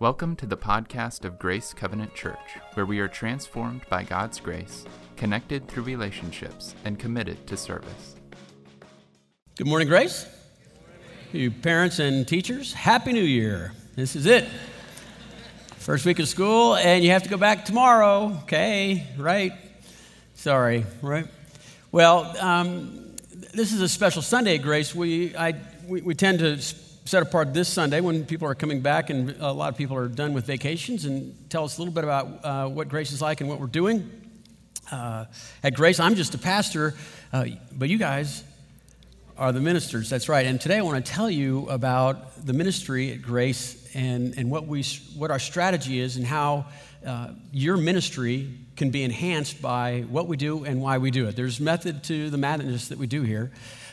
Welcome to the podcast of Grace Covenant Church, where we are transformed by God's grace, connected through relationships, and committed to service. Good morning, Grace. You parents and teachers, Happy New Year. This is it. First week of school, and you have to go back tomorrow. Okay, right? Sorry, right? Well, um, this is a special Sunday, Grace. We, I, we, we tend to set apart this Sunday when people are coming back and a lot of people are done with vacations and tell us a little bit about uh, what Grace is like and what we're doing. Uh, at Grace, I'm just a pastor, uh, but you guys are the ministers. That's right. And today I want to tell you about the ministry at Grace and, and what, we, what our strategy is and how uh, your ministry can be enhanced by what we do and why we do it. There's method to the madness that we do here.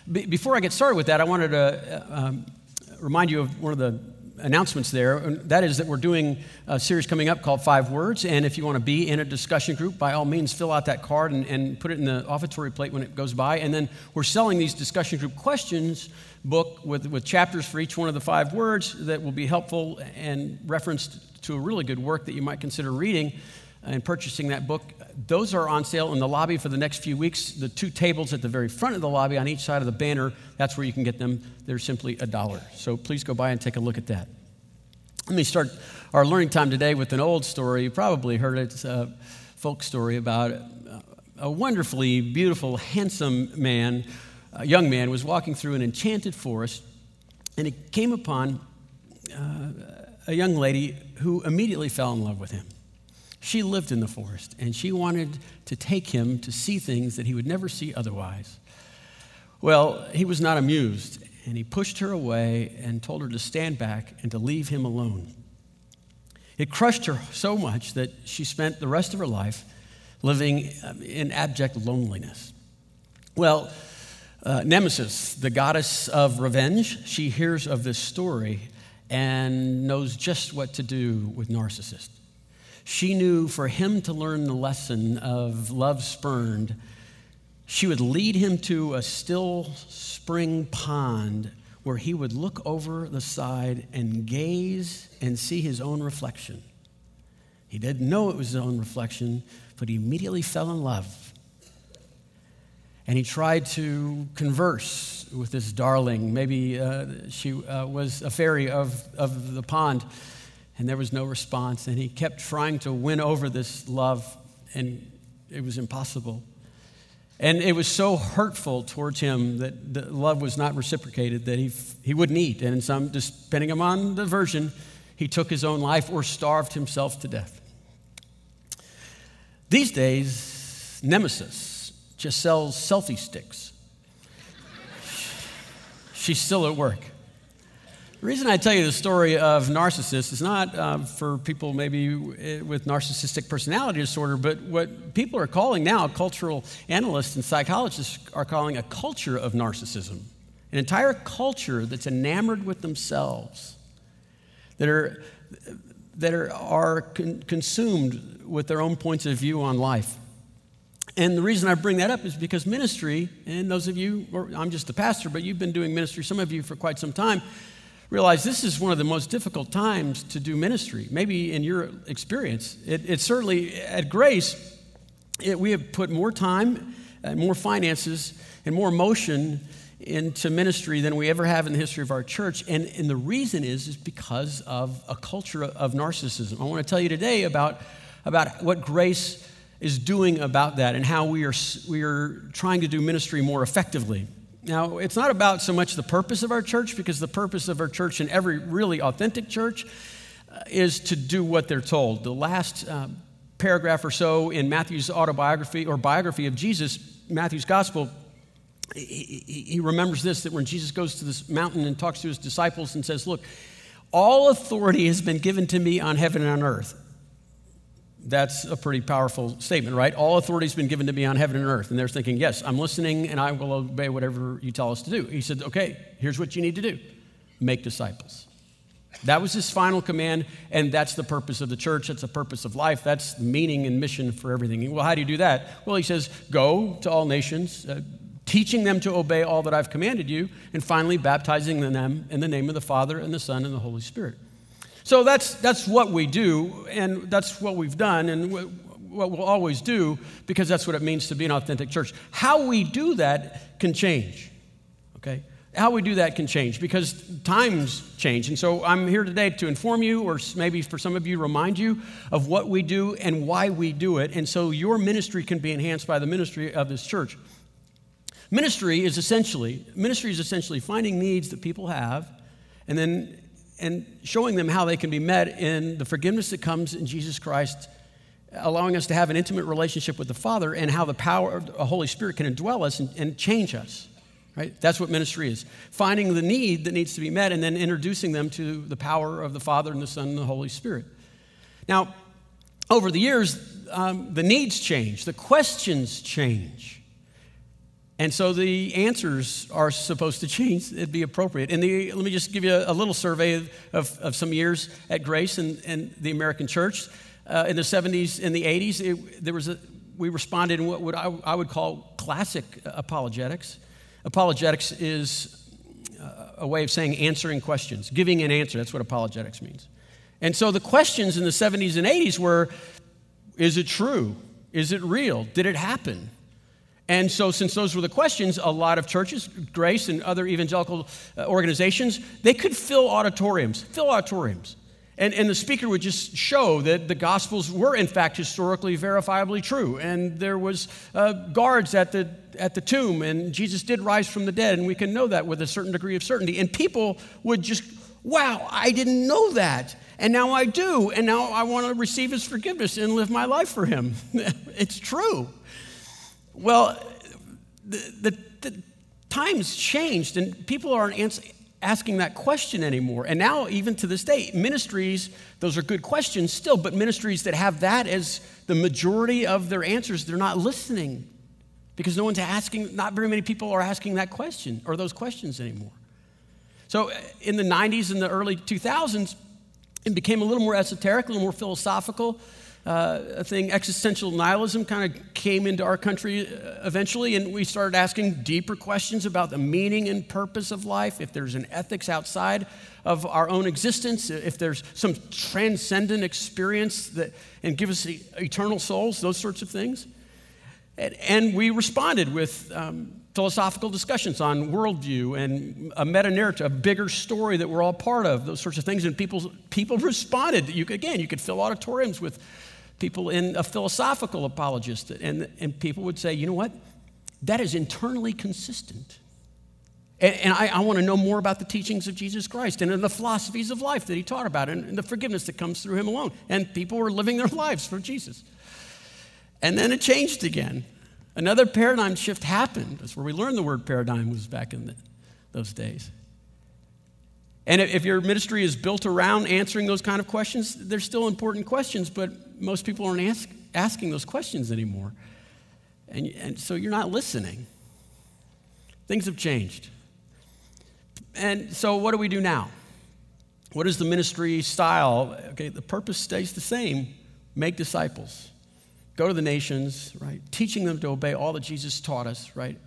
Be- before I get started with that, I wanted to uh, um, remind you of one of the announcements there. And that is that we're doing a series coming up called Five Words. And if you want to be in a discussion group, by all means, fill out that card and, and put it in the offertory plate when it goes by. And then we're selling these discussion group questions book with, with chapters for each one of the five words that will be helpful and referenced to a really good work that you might consider reading and purchasing that book. Those are on sale in the lobby for the next few weeks. The two tables at the very front of the lobby on each side of the banner, that's where you can get them. They're simply a dollar. So please go by and take a look at that. Let me start our learning time today with an old story. You probably heard it. It's a folk story about a wonderfully beautiful, handsome man, a young man, was walking through an enchanted forest and he came upon uh, a young lady who immediately fell in love with him. She lived in the forest, and she wanted to take him to see things that he would never see otherwise. Well, he was not amused, and he pushed her away and told her to stand back and to leave him alone. It crushed her so much that she spent the rest of her life living um, in abject loneliness. Well, uh, Nemesis, the goddess of revenge, she hears of this story and knows just what to do with Narcissus. She knew for him to learn the lesson of love spurned, she would lead him to a still spring pond where he would look over the side and gaze and see his own reflection. He didn't know it was his own reflection, but he immediately fell in love. And he tried to converse with this darling. Maybe uh, she uh, was a fairy of, of the pond and there was no response. And he kept trying to win over this love, and it was impossible. And it was so hurtful towards him that the love was not reciprocated that he, he wouldn't eat. And in some, depending upon the version, he took his own life or starved himself to death. These days, Nemesis just sells selfie sticks. She's still at work. The reason I tell you the story of narcissists is not uh, for people maybe with narcissistic personality disorder, but what people are calling now, cultural analysts and psychologists are calling a culture of narcissism. An entire culture that's enamored with themselves, that are, that are, are con- consumed with their own points of view on life. And the reason I bring that up is because ministry, and those of you, I'm just a pastor, but you've been doing ministry, some of you for quite some time, realize this is one of the most difficult times to do ministry, maybe in your experience. It, it certainly, at Grace, it, we have put more time and more finances and more emotion into ministry than we ever have in the history of our church. And, and the reason is, is because of a culture of narcissism. I want to tell you today about, about what Grace is doing about that and how we are, we are trying to do ministry more effectively. Now, it's not about so much the purpose of our church, because the purpose of our church and every really authentic church uh, is to do what they're told. The last uh, paragraph or so in Matthew's autobiography or biography of Jesus, Matthew's gospel, he, he remembers this that when Jesus goes to this mountain and talks to his disciples and says, Look, all authority has been given to me on heaven and on earth. That's a pretty powerful statement, right? All authority has been given to me on heaven and earth. And they're thinking, yes, I'm listening and I will obey whatever you tell us to do. He said, okay, here's what you need to do make disciples. That was his final command, and that's the purpose of the church. That's the purpose of life. That's the meaning and mission for everything. Well, how do you do that? Well, he says, go to all nations, uh, teaching them to obey all that I've commanded you, and finally baptizing them in the name of the Father and the Son and the Holy Spirit. So that's, that's what we do, and that's what we've done, and what we'll always do because that's what it means to be an authentic church. How we do that can change, okay? How we do that can change because times change. And so I'm here today to inform you, or maybe for some of you, remind you of what we do and why we do it. And so your ministry can be enhanced by the ministry of this church. Ministry is essentially ministry is essentially finding needs that people have and then and showing them how they can be met in the forgiveness that comes in Jesus Christ, allowing us to have an intimate relationship with the Father, and how the power of the Holy Spirit can indwell us and, and change us. Right? That's what ministry is. Finding the need that needs to be met and then introducing them to the power of the Father and the Son and the Holy Spirit. Now, over the years, um, the needs change, the questions change. And so the answers are supposed to change, it'd be appropriate. And the, let me just give you a, a little survey of, of, of, some years at Grace and, and the American church. Uh, in the 70s and the 80s, it, there was a, we responded in what would I, I would call classic apologetics. Apologetics is a way of saying answering questions, giving an answer. That's what apologetics means. And so the questions in the 70s and 80s were Is it true? Is it real? Did it happen? And so, since those were the questions, a lot of churches, Grace and other evangelical uh, organizations, they could fill auditoriums, fill auditoriums. And, and the speaker would just show that the Gospels were, in fact, historically verifiably true. And there was uh, guards at the, at the tomb, and Jesus did rise from the dead, and we can know that with a certain degree of certainty. And people would just, wow, I didn't know that. And now I do. And now I want to receive his forgiveness and live my life for him. it's true. Well, the, the, the times changed, and people aren't ans- asking that question anymore. And now, even to this day, ministries, those are good questions still, but ministries that have that as the majority of their answers, they're not listening because no one's asking, not very many people are asking that question or those questions anymore. So, uh, in the 90s and the early 2000s, it became a little more esoteric, a little more philosophical uh, thing. Existential nihilism kind of came into our country uh, eventually, and we started asking deeper questions about the meaning and purpose of life, if there's an ethics outside of our own existence, if there's some transcendent experience that and give us eternal souls, those sorts of things. And, and we responded with um, philosophical discussions on worldview and a meta narrative, a bigger story that we're all part of, those sorts of things. And people, people responded. You, again, you could fill auditoriums with people in a philosophical apologist, and, and people would say, you know what? That is internally consistent. And, and I, I want to know more about the teachings of Jesus Christ and the philosophies of life that he taught about and, and the forgiveness that comes through him alone. And people were living their lives for Jesus. And then it changed again. Another paradigm shift happened. That's where we learned the word paradigm was back in the, those days. And if your ministry is built around answering those kind of questions, they're still important questions, but most people aren't ask, asking those questions anymore. And, and so you're not listening. Things have changed. And so, what do we do now? What is the ministry style? Okay, the purpose stays the same make disciples, go to the nations, right? Teaching them to obey all that Jesus taught us, right?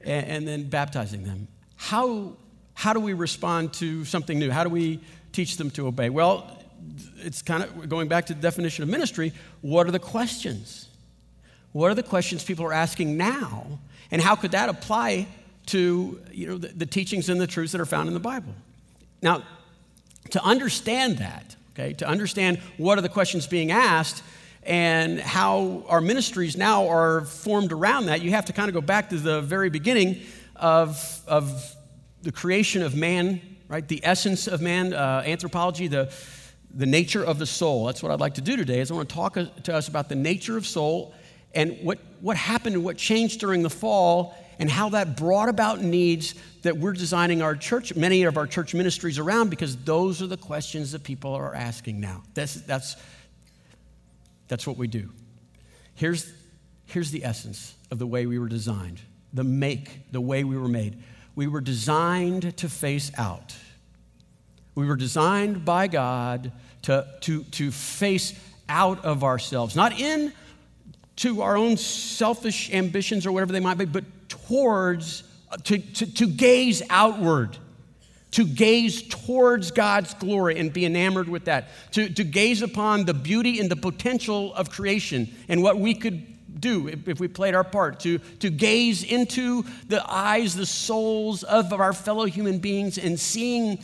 And, and then baptizing them. How how do we respond to something new? How do we teach them to obey? Well, it's kind of going back to the definition of ministry. What are the questions? What are the questions people are asking now? And how could that apply to you know, the, the teachings and the truths that are found in the Bible? Now, to understand that, okay, to understand what are the questions being asked, and how our ministries now are formed around that, you have to kind of go back to the very beginning of, of the creation of man, right? The essence of man, uh, anthropology, the, the nature of the soul. That's what I'd like to do today is I want to talk to us about the nature of soul and what, what happened and what changed during the fall and how that brought about needs that we're designing our church, many of our church ministries around because those are the questions that people are asking now. That's, that's, that's what we do. Here's, here's the essence of the way we were designed, the make, the way we were made. We were designed to face out. We were designed by God to, to, to face out of ourselves, not in to our own selfish ambitions or whatever they might be, but towards, uh, to, to, to gaze outward. to gaze towards God's glory and be enamored with that, to, to gaze upon the beauty and the potential of creation and what we could do if, we played our part, to, to gaze into the eyes, the souls of our fellow human beings and seeing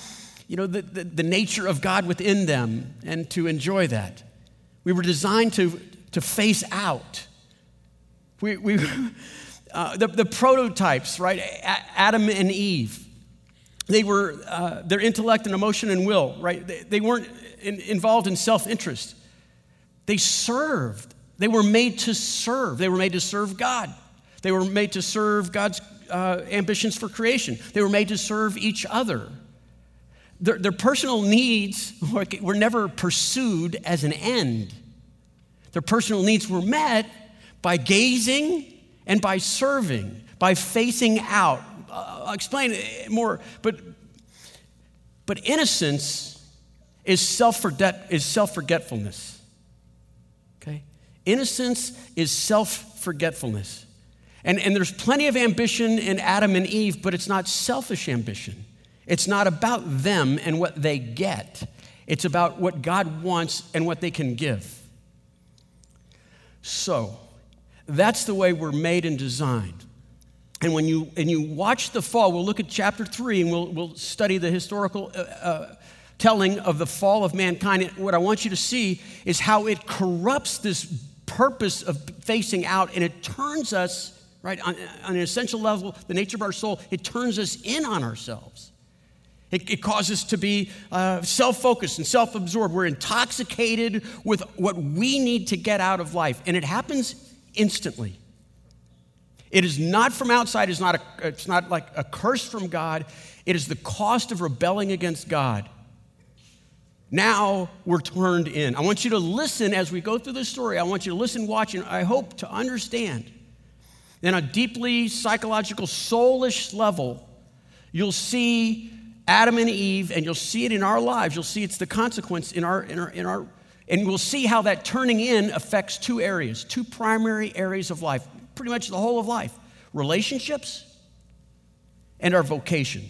you know, the, the, the nature of God within them and to enjoy that. We were designed to, to face out. We, we, uh, the, the prototypes, right? A- Adam and Eve they were, uh, their intellect and emotion and will, right? They, they weren't in, involved in self interest. They served. They were made to serve. They were made to serve God. They were made to serve God's uh, ambitions for creation. They were made to serve each other. Their, their personal needs were never pursued as an end. Their personal needs were met by gazing and by serving, by facing out, I'll explain more, but, but innocence is self is self-forgetfulness. Innocence is self-forgetfulness. And, and there's plenty of ambition in Adam and Eve, but it's not selfish ambition. It's not about them and what they get. It's about what God wants and what they can give. So, that's the way we're made and designed. And when you, and you watch the fall, we'll look at chapter three and we'll, we'll study the historical uh, uh, telling of the fall of mankind. What I want you to see is how it corrupts this purpose of facing out and it turns us, right, on, on an essential level, the nature of our soul, it turns us in on ourselves. It, it causes us to be uh, self focused and self absorbed. We're intoxicated with what we need to get out of life, and it happens instantly. It is not from outside, it's not, a, it's not like a curse from God. It is the cost of rebelling against God. Now we're turned in. I want you to listen as we go through this story. I want you to listen, watch, and I hope to understand. In a deeply psychological, soulish level, you'll see Adam and Eve, and you'll see it in our lives. You'll see it's the consequence in our, in our, in our and we'll see how that turning in affects two areas, two primary areas of life pretty much the whole of life relationships and our vocation.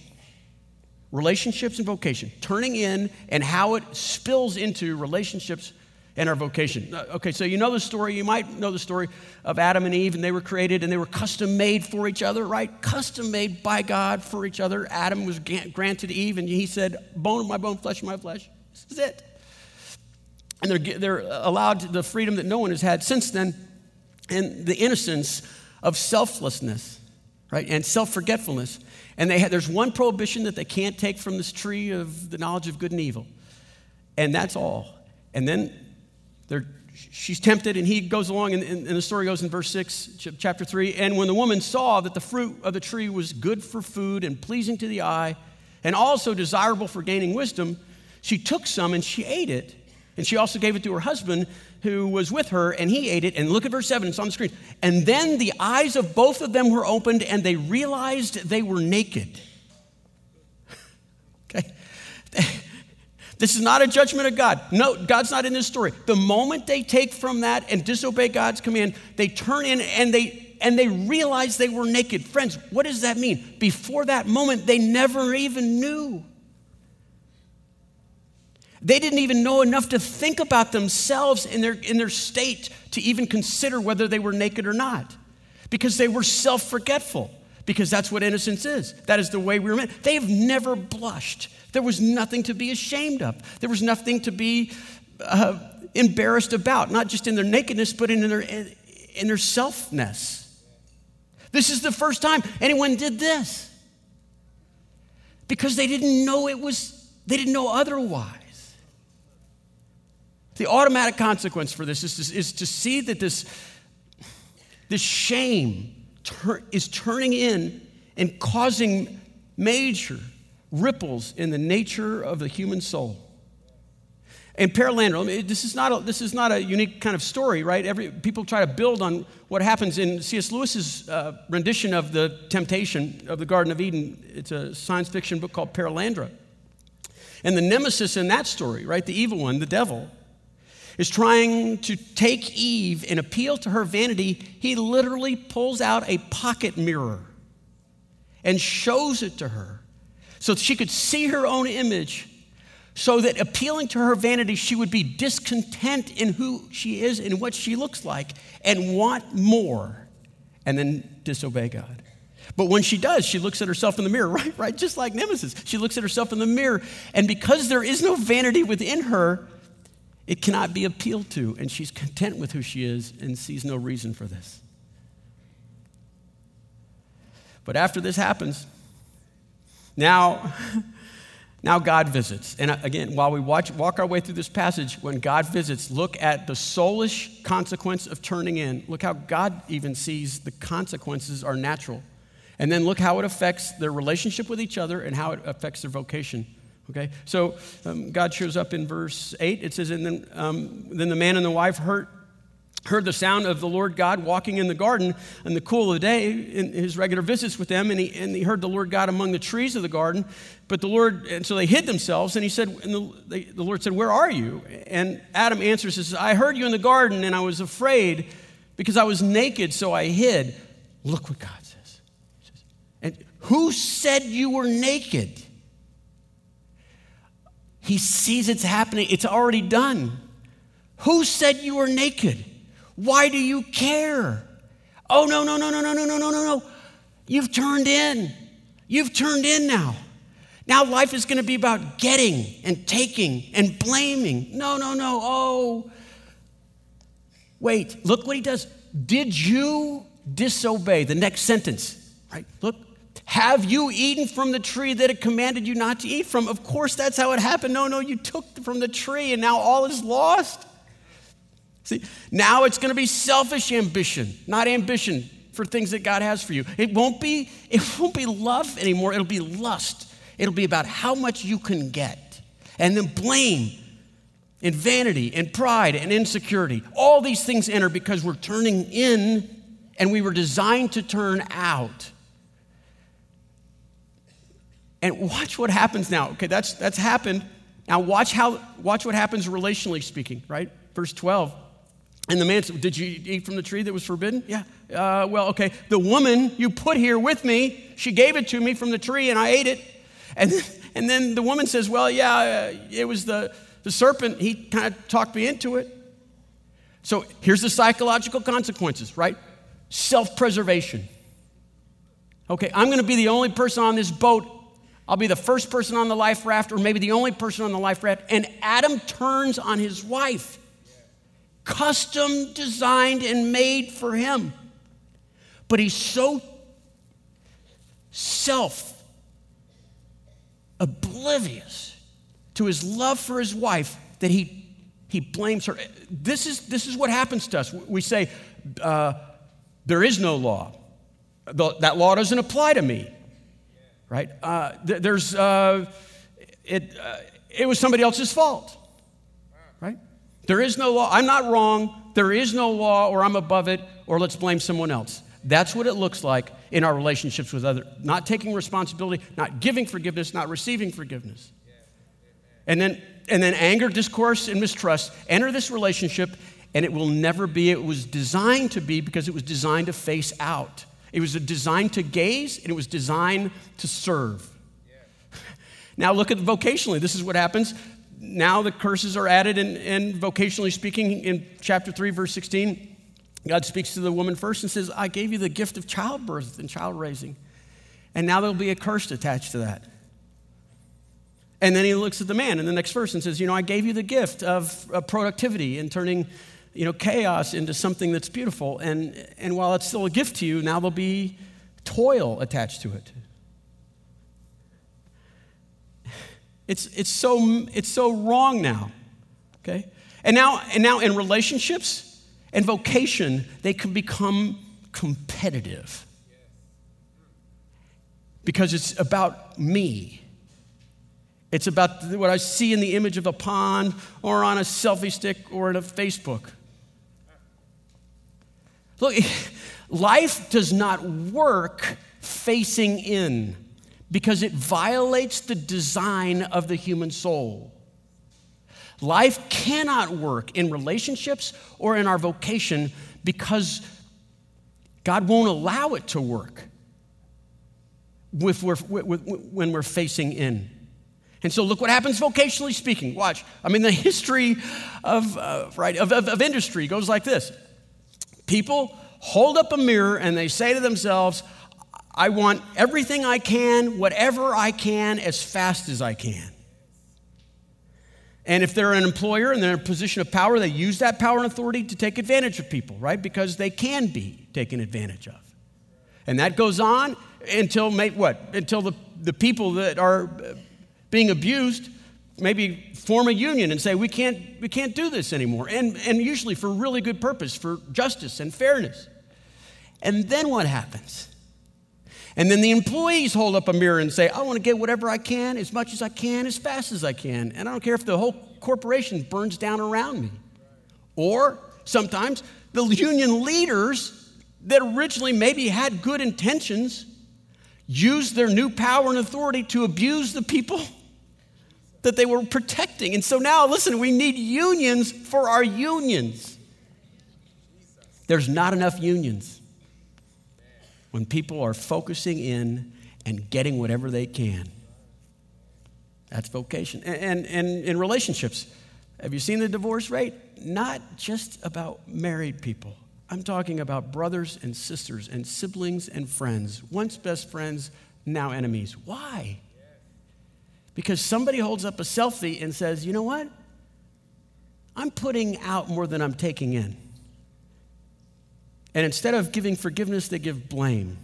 Relationships and vocation, turning in and how it spills into relationships and our vocation. Uh, okay, so you know the story, you might know the story of Adam and Eve, and they were created and they were custom made for each other, right? Custom made by God for each other. Adam was granted Eve, and he said, Bone of my bone, flesh of my flesh. This is it. And they're, they're allowed the freedom that no one has had since then and the innocence of selflessness, right? And self forgetfulness. And they there's one prohibition that they can't take from this tree of the knowledge of good and evil. And that's all. And then she's tempted, and he goes along, and, and, the story goes in verse 6, chapter 3. And when the woman saw that the fruit of the tree was good for food and pleasing to the eye, and also desirable for gaining wisdom, she took some and she ate it. And she also gave it to her husband who was with her, and he ate it. And look at verse 7, it's on the screen. And then the eyes of both of them were opened, and they realized they were naked. okay? This is not a judgment of God. No, God's not in this story. The moment they take from that and disobey God's command, they turn in and they and they realize they were naked. Friends, what does that mean? Before that moment, they never even knew. They didn't even know enough to think about themselves in their, in their state to even consider whether they were naked or not because they were self forgetful, because that's what innocence is. That is the way we were meant. They have never blushed. There was nothing to be ashamed of, there was nothing to be uh, embarrassed about, not just in their nakedness, but in their, in their selfness. This is the first time anyone did this because they didn't know it was, they didn't know otherwise. The automatic consequence for this is to, is to see that this, this shame tur- is turning in and causing major ripples in the nature of the human soul. And Perelandra, this is not a, this is not a unique kind of story, right? Every, people try to build on what happens in C.S. Lewis's uh, rendition of the temptation of the Garden of Eden. It's a science fiction book called Perelandra. And the nemesis in that story, right, the evil one, the devil, is trying to take Eve and appeal to her vanity, he literally pulls out a pocket mirror and shows it to her so she could see her own image, so that appealing to her vanity, she would be discontent in who she is and what she looks like and want more, and then disobey God. But when she does, she looks at herself in the mirror, right? Right? Just like Nemesis. She looks at herself in the mirror, and because there is no vanity within her, it cannot be appealed to, and she's content with who she is and sees no reason for this. But after this happens, now, now God visits. And uh, again, while we watch, walk our way through this passage, when God visits, look at the soulish consequence of turning in. Look how God even sees the consequences are natural. And then look how it affects their relationship with each other and how it affects their vocation. Okay? So um, God shows up in verse 8. It says, And then, um, then the man and the wife heard, heard the sound of the Lord God walking in the garden in the cool of the day in his regular visits with them. And he, and he heard the Lord God among the trees of the garden. But the Lord, and so they hid themselves. And he said, and the, they, the Lord said, Where are you? And Adam answers, says, I heard you in the garden and I was afraid because I was naked, so I hid. Look what God says. And who said you were naked? He sees it's happening, it's already done. Who said you were naked? Why do you care? Oh, no, no, no, no, no, no, no, no, no, no. You've turned in. You've turned in now. Now life is going to be about getting and taking and blaming. No, no, no. Oh, wait, look what he does. Did you disobey? The next sentence, right? Look, have you eaten from the tree that it commanded you not to eat from? Of course, that's how it happened. No, no, you took from the tree and now all is lost. See, now it's going to be selfish ambition, not ambition for things that God has for you. It won't be it won't be love anymore, it'll be lust. It'll be about how much you can get. And then blame and vanity and pride and insecurity. All these things enter because we're turning in and we were designed to turn out. And watch what happens now. Okay, that's, that's happened. Now watch how watch what happens relationally speaking, right? Verse 12. And the man said, Did you eat from the tree that was forbidden? Yeah. Uh, well, okay. The woman you put here with me, she gave it to me from the tree and I ate it. And, and then the woman says, Well, yeah, uh, it was the, the serpent. He kind of talked me into it. So here's the psychological consequences, right? Self preservation. Okay, I'm going to be the only person on this boat I'll be the first person on the life raft, or maybe the only person on the life raft. And Adam turns on his wife, custom designed and made for him. But he's so self oblivious to his love for his wife that he, he blames her. This is, this is what happens to us. We say, uh, There is no law. that law doesn't apply to me right? Uh, th- there's, uh, it, uh, it was somebody else's fault, right? There is no law. I'm not wrong. There is no law, or I'm above it, or let's blame someone else. That's what it looks like in our relationships with others. Not taking responsibility, not giving forgiveness, not receiving forgiveness. And then, and then anger, discourse, and mistrust enter this relationship, and it will never be. It was designed to be because it was designed to face out. It was designed to gaze and it was designed to serve. now, look at vocationally. This is what happens. Now, the curses are added, and, and vocationally speaking, in chapter 3, verse 16, God speaks to the woman first and says, I gave you the gift of childbirth and child raising. And now there'll be a curse attached to that. And then he looks at the man in the next verse and says, You know, I gave you the gift of, of productivity and turning you know, chaos into something that's beautiful. And, and while it's still a gift to you, now there'll be toil attached to it. It's, it's, so, it's so wrong now, okay? And now, and now in relationships and vocation, they can become competitive because it's about me. It's about what I see in the image of a pond or on a selfie stick or in a Facebook. Look, life does not work facing in because it violates the design of the human soul. Life cannot work in relationships or in our vocation because God won't allow it to work. when we're facing in. And so look what happens vocationally speaking. Watch. I mean, the history of, uh, right, of, of, of industry goes like this. People hold up a mirror and they say to themselves, I want everything I can, whatever I can, as fast as I can. And if they're an employer and they're in a position of power, they use that power and authority to take advantage of people, right? Because they can be taken advantage of. And that goes on until what? Until the, the people that are being abused maybe form a union and say we can't we can't do this anymore. And and usually for really good purpose for justice and fairness. And then what happens? And then the employees hold up a mirror and say i want to get whatever i can as much as i can as fast as i can and i don't care if the whole corporation burns down around me. Or sometimes the union leaders that originally maybe had good intentions use their new power and authority to abuse the people that they were protecting. And so now, listen, we need unions for our unions. There's not enough unions when people are focusing in and getting whatever they can. That's vocation. And, and, in relationships, have you seen the divorce rate? Not just about married people. I'm talking about brothers and sisters and siblings and friends, once best friends, now enemies. Why? Because somebody holds up a selfie and says, you know what? I'm putting out more than I'm taking in. And instead of giving forgiveness, they give blame.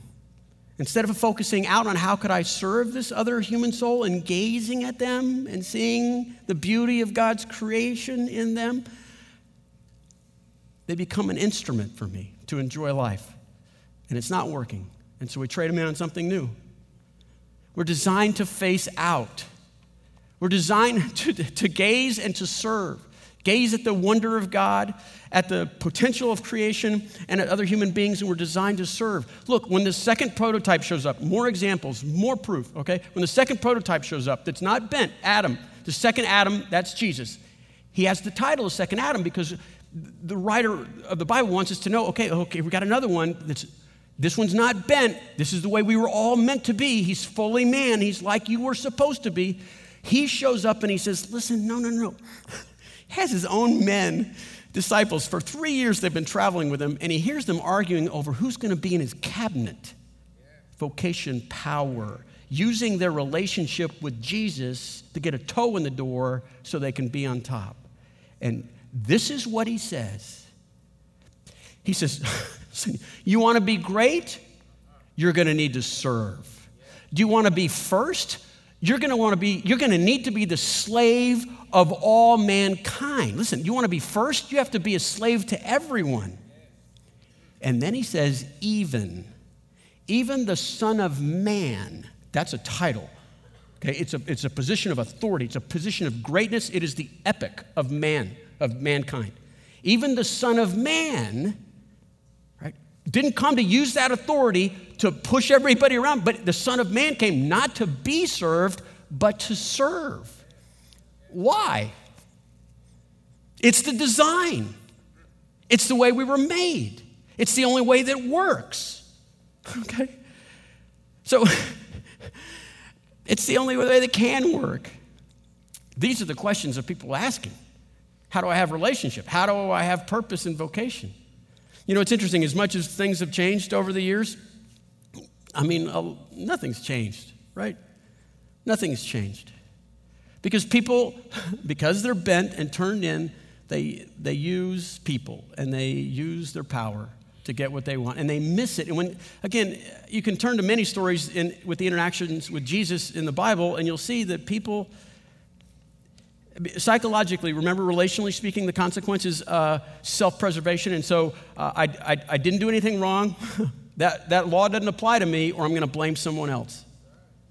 Instead of focusing out on how could I serve this other human soul and gazing at them and seeing the beauty of God's creation in them, they become an instrument for me to enjoy life. And it's not working. And so we trade them in on something new. We're designed to face out. We're designed to, to gaze and to serve. Gaze at the wonder of God, at the potential of creation, and at other human beings, and we're designed to serve. Look, when the second prototype shows up, more examples, more proof, okay? When the second prototype shows up that's not bent, Adam, the second Adam, that's Jesus. He has the title of second Adam because the writer of the Bible wants us to know okay, okay, we got another one that's this one's not bent. This is the way we were all meant to be. He's fully man. He's like you were supposed to be. He shows up and he says, Listen, no, no, no. He has his own men, disciples. For three years, they've been traveling with him, and he hears them arguing over who's going to be in his cabinet. Vocation, power, using their relationship with Jesus to get a toe in the door so they can be on top. And this is what he says He says, You want to be great? You're going to need to serve. Do you want to be first? You're going to want to be, you're going to need to be the slave of all mankind. Listen, you want to be first, you have to be a slave to everyone. And then he says, even, even the Son of Man, that's a title. Okay, it's a, it's a position of authority, it's a position of greatness, it is the epic of man, of mankind. Even the Son of Man right, didn't come to use that authority to push everybody around, but the Son of Man came not to be served, but to serve. Why? It's the design, it's the way we were made, it's the only way that works. Okay? So, it's the only way that can work. These are the questions that people are asking. How do I have relationship? How do I have purpose and vocation? You know, it's interesting, as much as things have changed over the years, I mean, nothing's changed, right? Nothing's changed. Because people, because they're bent and turned in, they, they use people and they use their power to get what they want and they miss it. And when, again, you can turn to many stories in, with the interactions with Jesus in the Bible and you'll see that people psychologically, remember, relationally speaking, the consequences uh, self preservation. And so uh, I, I, I, didn't do anything wrong. that, that law doesn't apply to me, or I'm going to blame someone else.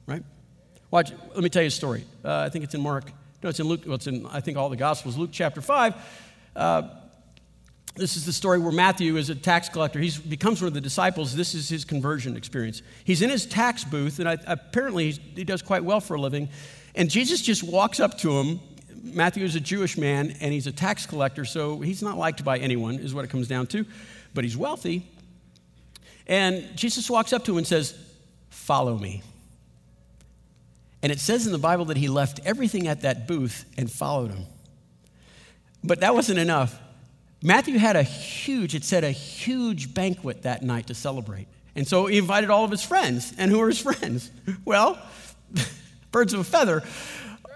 Right? Watch, let me tell you a story. Uh, I think it's in Mark. No, it's in Luke. Well, it's in, I think, all the Gospels. Luke chapter 5. Uh, this is the story where Matthew is a tax collector. He becomes one of the disciples. This is his conversion experience. He's in his tax booth, and I, apparently he does quite well for a living. And Jesus just walks up to him Matthew is a Jewish man and he's a tax collector, so he's not liked by anyone, is what it comes down to. But he's wealthy. And Jesus walks up to him and says, Follow me. And it says in the Bible that he left everything at that booth and followed him. But that wasn't enough. Matthew had a huge, it said, a huge banquet that night to celebrate. And so he invited all of his friends. And who are his friends? Well, birds of a feather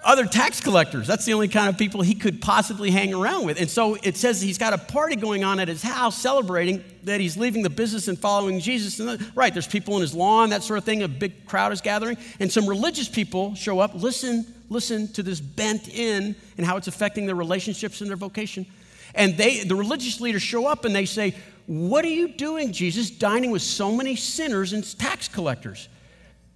other tax collectors. That's the only kind of people he could possibly hang around with. And so it says he's got a party going on at his house celebrating that he's leaving the business and following Jesus. And uh, right, there's people in his lawn, that sort of thing. A big crowd is gathering. And some religious people show up. Listen, listen to this bent in and how it's affecting their relationships and their vocation. And they, the religious leaders show up and they say, What are you doing, Jesus, dining with so many sinners and tax collectors?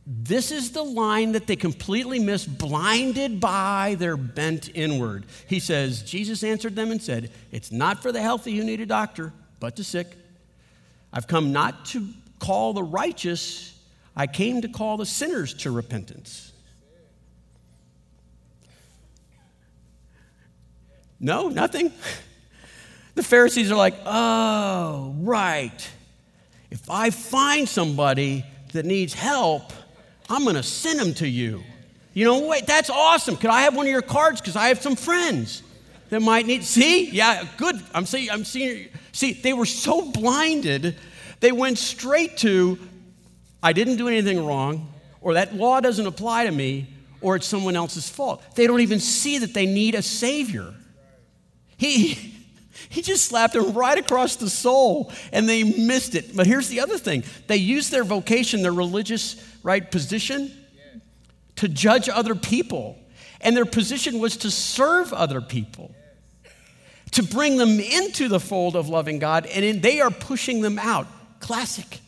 This is the line that they completely miss, blinded by their bent inward. He says, Jesus answered them and said, It's not for the healthy who need a doctor, but the sick. I've come not to call the righteous, I came to call the sinners to repentance. No, nothing. The Pharisees are like, oh, right. If I find somebody that needs help, I'm going to send them to you. You know, wait, that's awesome. Could I have one of your cards? Because I have some friends that might need. See, yeah, good. I'm seeing. I'm seeing. See, they were so blinded, they went straight to, I didn't do anything wrong, or that law doesn't apply to me, or it's someone else's fault. They don't even see that they need a savior. He. He just slapped them right across the soul and they missed it. But here's the other thing they used their vocation, their religious right position to judge other people. And their position was to serve other people, to bring them into the fold of loving God, and they are pushing them out. Classic.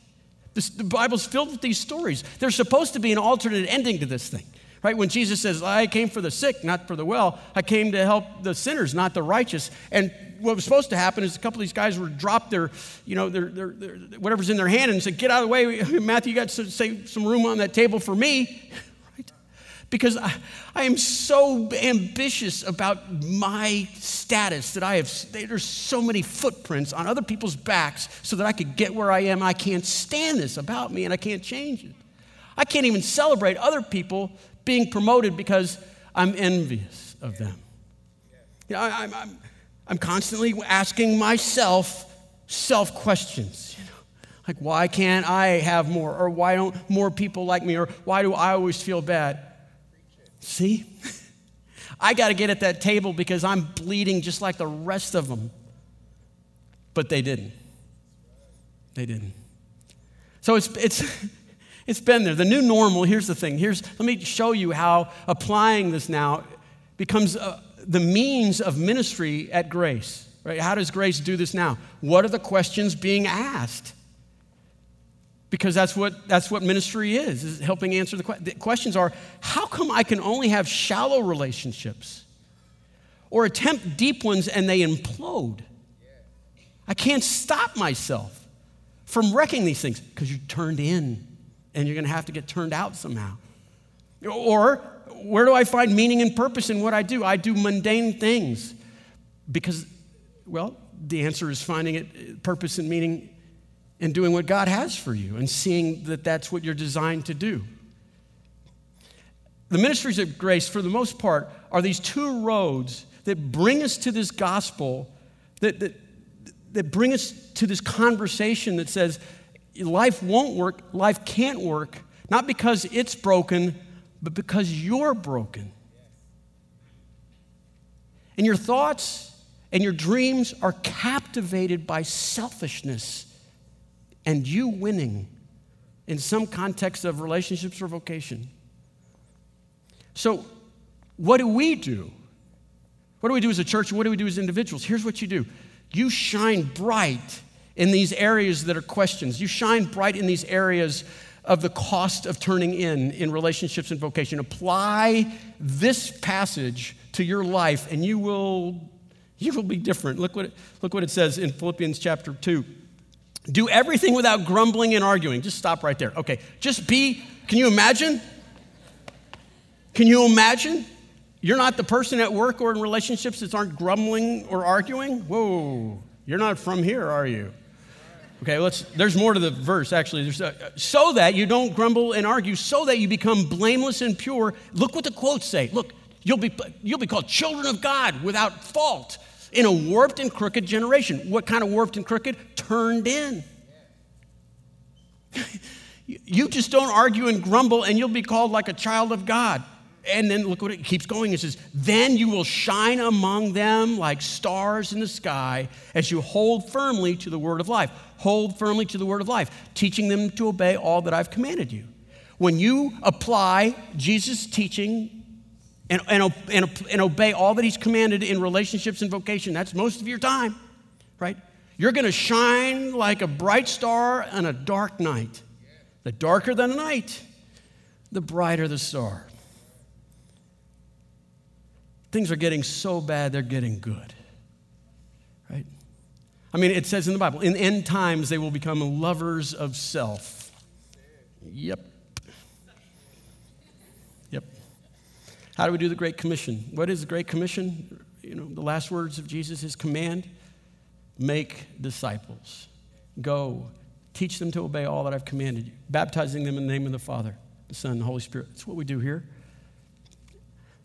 The Bible's filled with these stories. There's supposed to be an alternate ending to this thing. Right? When Jesus says, I came for the sick, not for the well, I came to help the sinners, not the righteous. And what was supposed to happen is a couple of these guys were dropped their, you know, their, their, their whatever's in their hand and said, Get out of the way. Matthew, you got to save some room on that table for me. Right? Because I, I am so ambitious about my status that I have, there's so many footprints on other people's backs so that I could get where I am. I can't stand this about me and I can't change it. I can't even celebrate other people being promoted because I'm envious of them. You know, I, am I'm constantly asking myself self questions. You know, like, why can't I have more? Or why don't more people like me? Or why do I always feel bad? See? I got to get at that table because I'm bleeding just like the rest of them. But they didn't. They didn't. So it's, it's, It's been there. The new normal, here's the thing. Here's, let me show you how applying this now becomes the means of ministry at Grace. Right? How does Grace do this now? What are the questions being asked? Because that's what, that's what ministry is, is helping answer the, que- the questions are how come I can only have shallow relationships or attempt deep ones and they implode? I can't stop myself from wrecking these things because you're turned in and you're going to have to get turned out somehow. Or where do I find meaning and purpose in what I do? I do mundane things because, well, the answer is finding it purpose and meaning in doing what God has for you and seeing that that's what you're designed to do. The ministries of grace, for the most part, are these two roads that bring us to this gospel, that, that, that bring us to this conversation that says, life won't work, life can't work, not because it's broken, but because you're broken. And your thoughts and your dreams are captivated by selfishness and you winning in some context of relationships or vocation. So, what do we do? What do we do as a church what do we do as individuals? Here's what you do you shine bright in these areas that are questions. You shine bright in these areas of the cost of turning in in relationships and vocation. Apply this passage to your life and you will you will be different. Look what it, look what it says in Philippians chapter 2. Do everything without grumbling and arguing. Just stop right there. Okay. Just be Can you imagine? Can you imagine? You're not the person at work or in relationships that aren't grumbling or arguing? Whoa. You're not from here, are you? Okay, let's, there's more to the verse, actually. A, uh, so that you don't grumble and argue, so that you become blameless and pure. Look what the quotes say. Look, you'll be, you'll be called children of God without fault in a warped and crooked generation. What kind of warped and crooked? Turned in. you just don't argue and grumble, and you'll be called like a child of God. And then look what it keeps going. It says, Then you will shine among them like stars in the sky as you hold firmly to the word of life. Hold firmly to the word of life, teaching them to obey all that I've commanded you. When you apply Jesus' teaching and, and, and, and obey all that he's commanded in relationships and vocation, that's most of your time, right? You're going to shine like a bright star on a dark night. The darker the night, the brighter the star. Things are getting so bad, they're getting good. Right? I mean, it says in the Bible, in end times, they will become lovers of self. Yep. Yep. How do we do the Great Commission? What is the Great Commission? You know, the last words of Jesus, his command make disciples. Go, teach them to obey all that I've commanded you, baptizing them in the name of the Father, the Son, and the Holy Spirit. That's what we do here.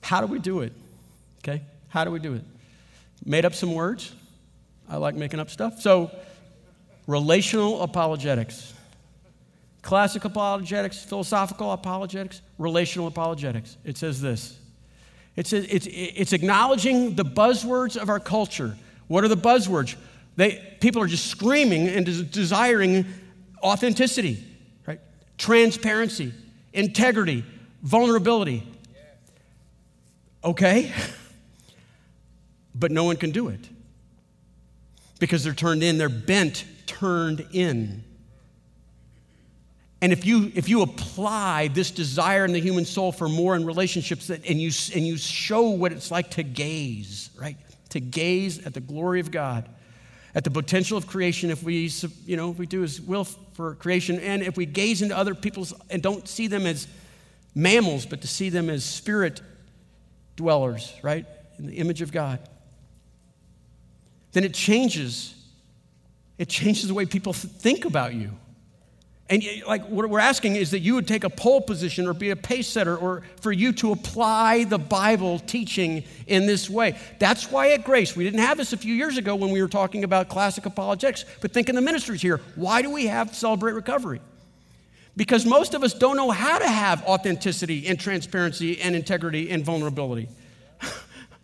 How do we do it? Okay? How do we do it? Made up some words. I like making up stuff. So, relational apologetics. Classic apologetics, philosophical apologetics, relational apologetics. It says this it says it's, it's acknowledging the buzzwords of our culture. What are the buzzwords? They, people are just screaming and des- desiring authenticity, right? Transparency, integrity, vulnerability. Okay? but no one can do it because they're turned in, they're bent, turned in. And if you, if you apply this desire in the human soul for more in relationships that, and, you, and you show what it's like to gaze, right? To gaze at the glory of God, at the potential of creation if we, you know, if we do His will for creation, and if we gaze into other people's and don't see them as mammals, but to see them as spirit dwellers, right? In the image of God then it changes. It changes the way people think about you. And like what we're asking is that you would take a pole position or be a pace setter or for you to apply the Bible teaching in this way. That's why at Grace, we didn't have this a few years ago when we were talking about classic apologetics, but think in the ministries here. Why do we have Celebrate Recovery? Because most of us don't know how to have authenticity and transparency and integrity and vulnerability.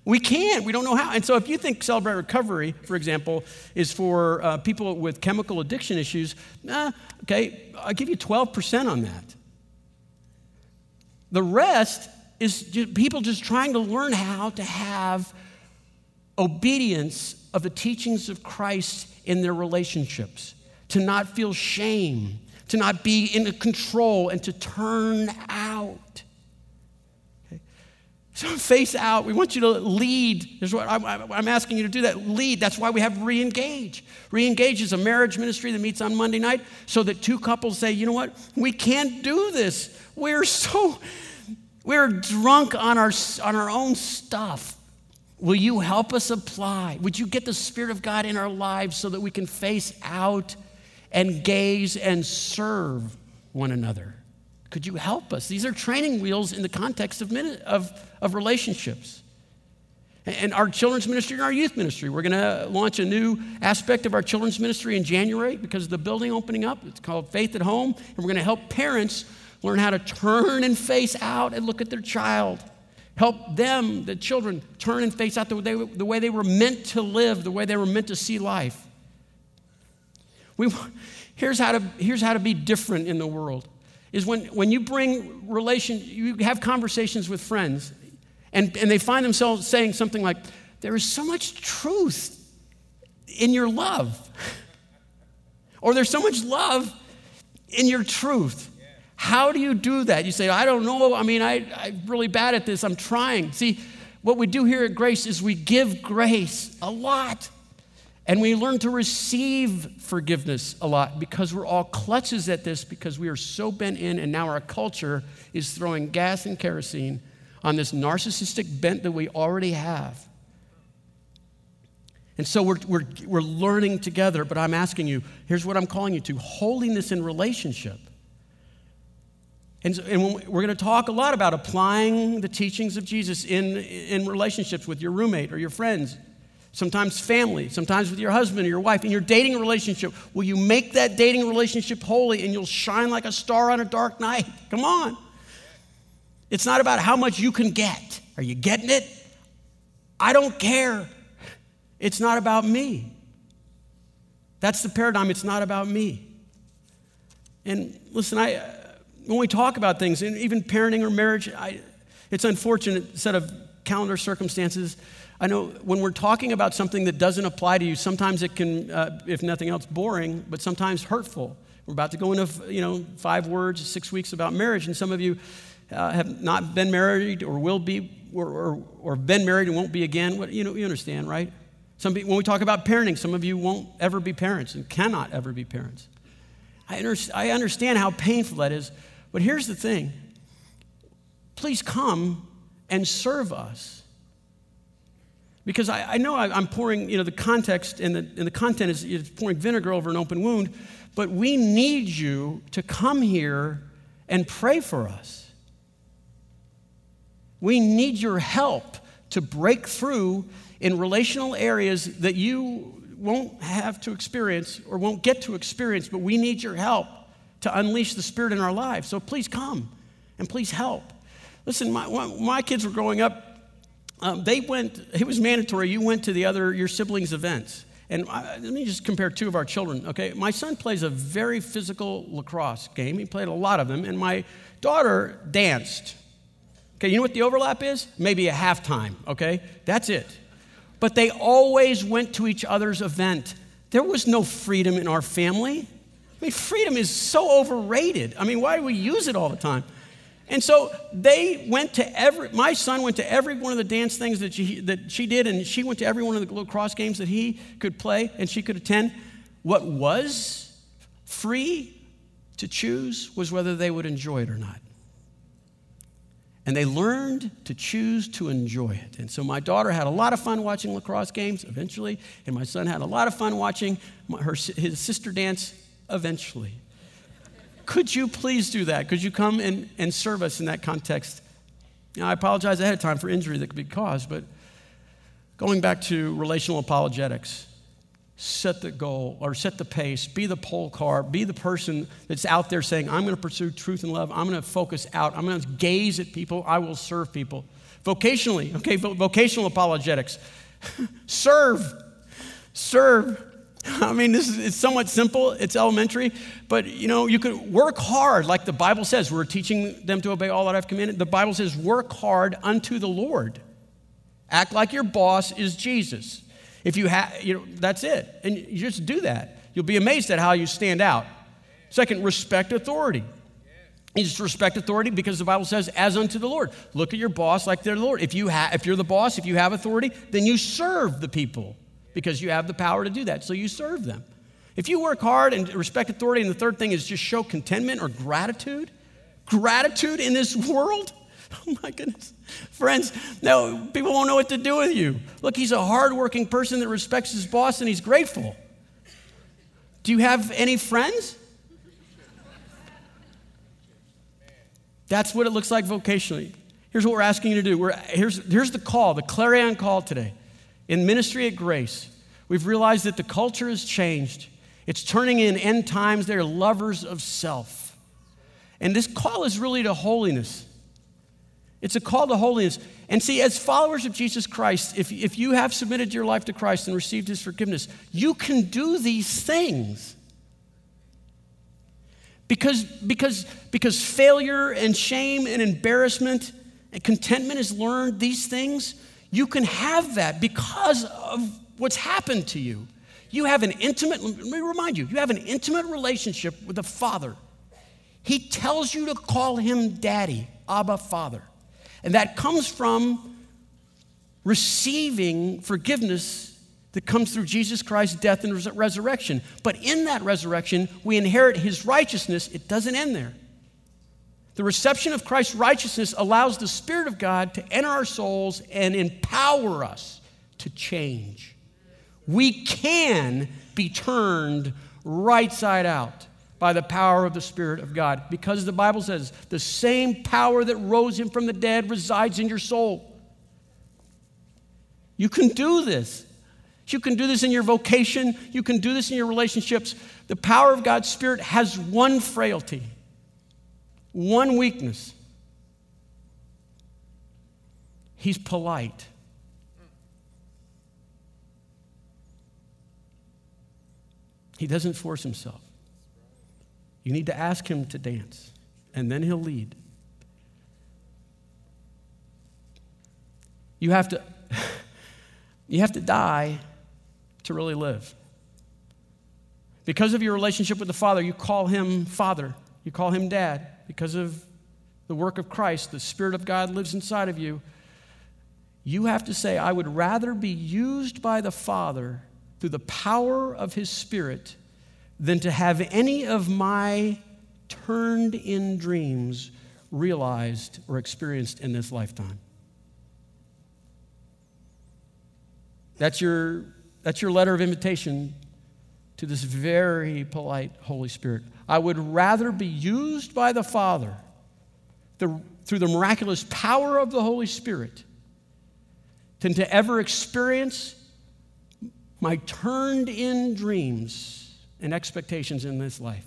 We can't. We don't know how. And so, if you think Celebrate Recovery, for example, is for uh, people with chemical addiction issues, uh, okay, I'll give you 12% on that. The rest is just people just trying to learn how to have obedience of the teachings of Christ in their relationships, to not feel shame, to not be in control, and to turn out. Face out. We want you to lead. Here's what I'm, asking you to do that. Lead. That's why we have Reengage. Reengage is a marriage ministry that meets on Monday night so that two couples say, you know what? We can't do this. We're so, we're drunk on our, on our own stuff. Will you help us apply? Would you get the Spirit of God in our lives so that we can face out and gaze and serve one another? Could you help us? These are training wheels in the context of, of, of relationships. And our children's ministry and our youth ministry. We're going to launch a new aspect of our children's ministry in January because of the building opening up. It's called Faith at Home. And we're going to help parents learn how to turn and face out and look at their child. Help them, the children, turn and face out the way, the way they were meant to live, the way they were meant to see life. We, here's, how to, here's how to be different in the world is when, when you bring relation, you have conversations with friends, and, and they find themselves saying something like, There is so much truth in your love. or there's so much love in your truth. How do you do that? You say, I don't know. I mean, I, I'm really bad at this. I'm trying. See, what we do here at Grace is we give grace a lot. And we learn to receive forgiveness a lot because we're all clutches at this because we are so bent in, and now our culture is throwing gas and kerosene on this narcissistic bent that we already have. And so we're, we're, we're learning together, but I'm asking you here's what I'm calling you to holiness in relationship. And, and we're going to talk a lot about applying the teachings of Jesus in, in relationships with your roommate or your friends, sometimes family, sometimes with your husband or your wife. In your dating relationship, will you make that dating relationship holy and you'll shine like a star on a dark night? Come on. It's not about how much you can get. Are you getting it? I don't care. It's not about me. That's the paradigm. It's not about me. And listen, I, when we talk about things, and even parenting or marriage, I, it's unfortunate set of calendar circumstances. I know when we're talking about something that doesn't apply to you, sometimes it can, uh, if nothing else, boring, but sometimes hurtful. We're about to go into, you know, five words, six weeks about marriage, and some of you uh, have not been married or will be, or, or, or been married and won't be again. What, you know, you understand, right? Some when we talk about parenting, some of you won't ever be parents and cannot ever be parents. I, under, I understand how painful that is, but here's the thing please come and serve us. Because I, I know I, am pouring, you know, the context and the, and the content is, pouring vinegar over an open wound, but we need you to come here and pray for us. We need your help to break through in relational areas that you won't have to experience or won't get to experience, but we need your help to unleash the Spirit in our lives. So please come and please help. Listen, my, my kids were growing up, um, they went, it was mandatory, you went to the other, your siblings' events. And I, let me just compare two of our children, okay? My son plays a very physical lacrosse game. He played a lot of them. And my daughter danced. Okay, you know what the overlap is? Maybe a halftime, okay? That's it. But they always went to each other's event. There was no freedom in our family. I mean, freedom is so overrated. I mean, why do we use it all the time? And so they went to every, my son went to every one of the dance things that she, that she did, and she went to every one of the lacrosse games that he could play and she could attend. What was free to choose was whether they would enjoy it or not. And they learned to choose to enjoy it. And so my daughter had a lot of fun watching lacrosse games eventually, and my son had a lot of fun watching her, his sister dance eventually. Could you please do that? Could you come and, and serve us in that context? Now, I apologize ahead of time for injury that could be caused, but going back to relational apologetics, set the goal or set the pace, be the pole car, be the person that's out there saying, I'm going to pursue truth and love, I'm going to focus out, I'm going to gaze at people, I will serve people. Vocationally, okay, vocational apologetics, serve, serve. I mean, this is it's somewhat simple, it's elementary, but you know, you could work hard, like the Bible says. We're teaching them to obey all that I've commanded. The Bible says, work hard unto the Lord. Act like your boss is Jesus. If you have, you know, that's it. And you just do that. You'll be amazed at how you stand out. Second, respect authority. You just respect authority because the Bible says, as unto the Lord. Look at your boss like they're the Lord. If, you ha- if you're the boss, if you have authority, then you serve the people because you have the power to do that. So you serve them. If you work hard and respect authority, and the third thing is just show contentment or gratitude, gratitude in this world, oh my goodness. Friends, no, people won't know what to do with you. Look, he's a hardworking person that respects his boss and he's grateful. Do you have any friends? That's what it looks like vocationally. Here's what we're asking you to do. We're, here's, here's the call, the clarion call today. In ministry at Grace, we've realized that the culture has changed. It's turning in end times. They're lovers of self. And this call is really to holiness. It's a call to holiness. And see, as followers of Jesus Christ, if, if you have submitted your life to Christ and received his forgiveness, you can do these things. Because, because, because failure and shame and embarrassment and contentment is learned, these things you can have that because of what's happened to you. You have an intimate, let me remind you, you have an intimate relationship with the Father. He tells you to call him Daddy, Abba, Father. And that comes from receiving forgiveness that comes through Jesus Christ's death and res- resurrection. But in that resurrection, we inherit his righteousness. It doesn't end there. The reception of Christ's righteousness allows the Spirit of God to enter our souls and empower us to change. We can be turned right side out by the power of the Spirit of God because the Bible says the same power that rose him from the dead resides in your soul. You can do this. You can do this in your vocation. You can do this in your relationships. The power of God's Spirit has one frailty, one weakness. He's polite. He doesn't force himself. You need to ask him to dance, and then he'll lead. You have to, you have to die to really live. Because of your relationship with the Father, you call him Father, you call him Dad. Because of the work of Christ, the Spirit of God lives inside of you. You have to say, I would rather be used by the Father through the power of his Spirit than to have any of my turned in dreams realized or experienced in this lifetime. That's your, that's your letter of invitation to this very polite Holy Spirit. I would rather be used by the Father the, through the miraculous power of the Holy Spirit than to ever experience my turned in dreams and expectations in this life.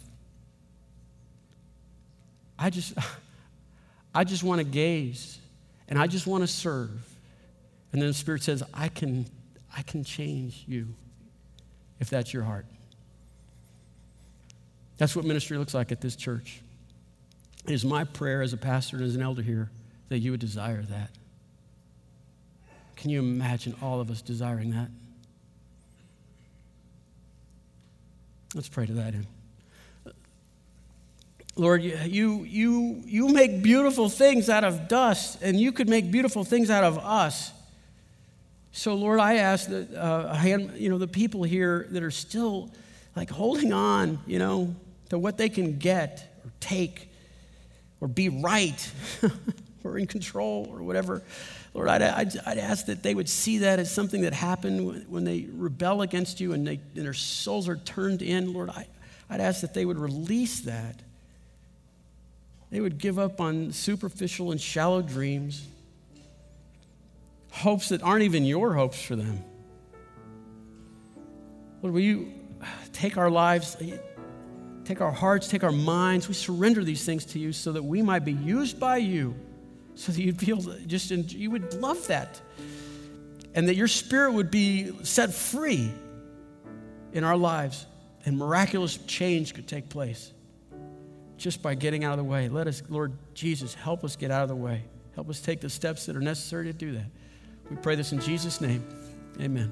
I just, I just want to gaze and I just want to serve. And then the Spirit says, I can, I can change you if that's your heart. That's what ministry looks like at this church. It is my prayer as a pastor and as an elder here that you would desire that. Can you imagine all of us desiring that? Let's pray to that end. Lord, you, you, you make beautiful things out of dust, and you could make beautiful things out of us. So, Lord, I ask that uh, you know the people here that are still like holding on, you know, to what they can get or take or be right or in control or whatever. Lord, I'd, I'd, I'd, ask that they would see that as something that happened when they rebel against you and, they, and their souls are turned in. Lord, I, I'd ask that they would release that. They would give up on superficial and shallow dreams, hopes that aren't even your hopes for them. Lord, will you take our lives, take our hearts, take our minds, we surrender these things to you so that we might be used by you so that you'd feel just, you would love that. And that your spirit would be set free in our lives and miraculous change could take place just by getting out of the way. Let us, Lord Jesus, help us get out of the way. Help us take the steps that are necessary to do that. We pray this in Jesus' name. Amen.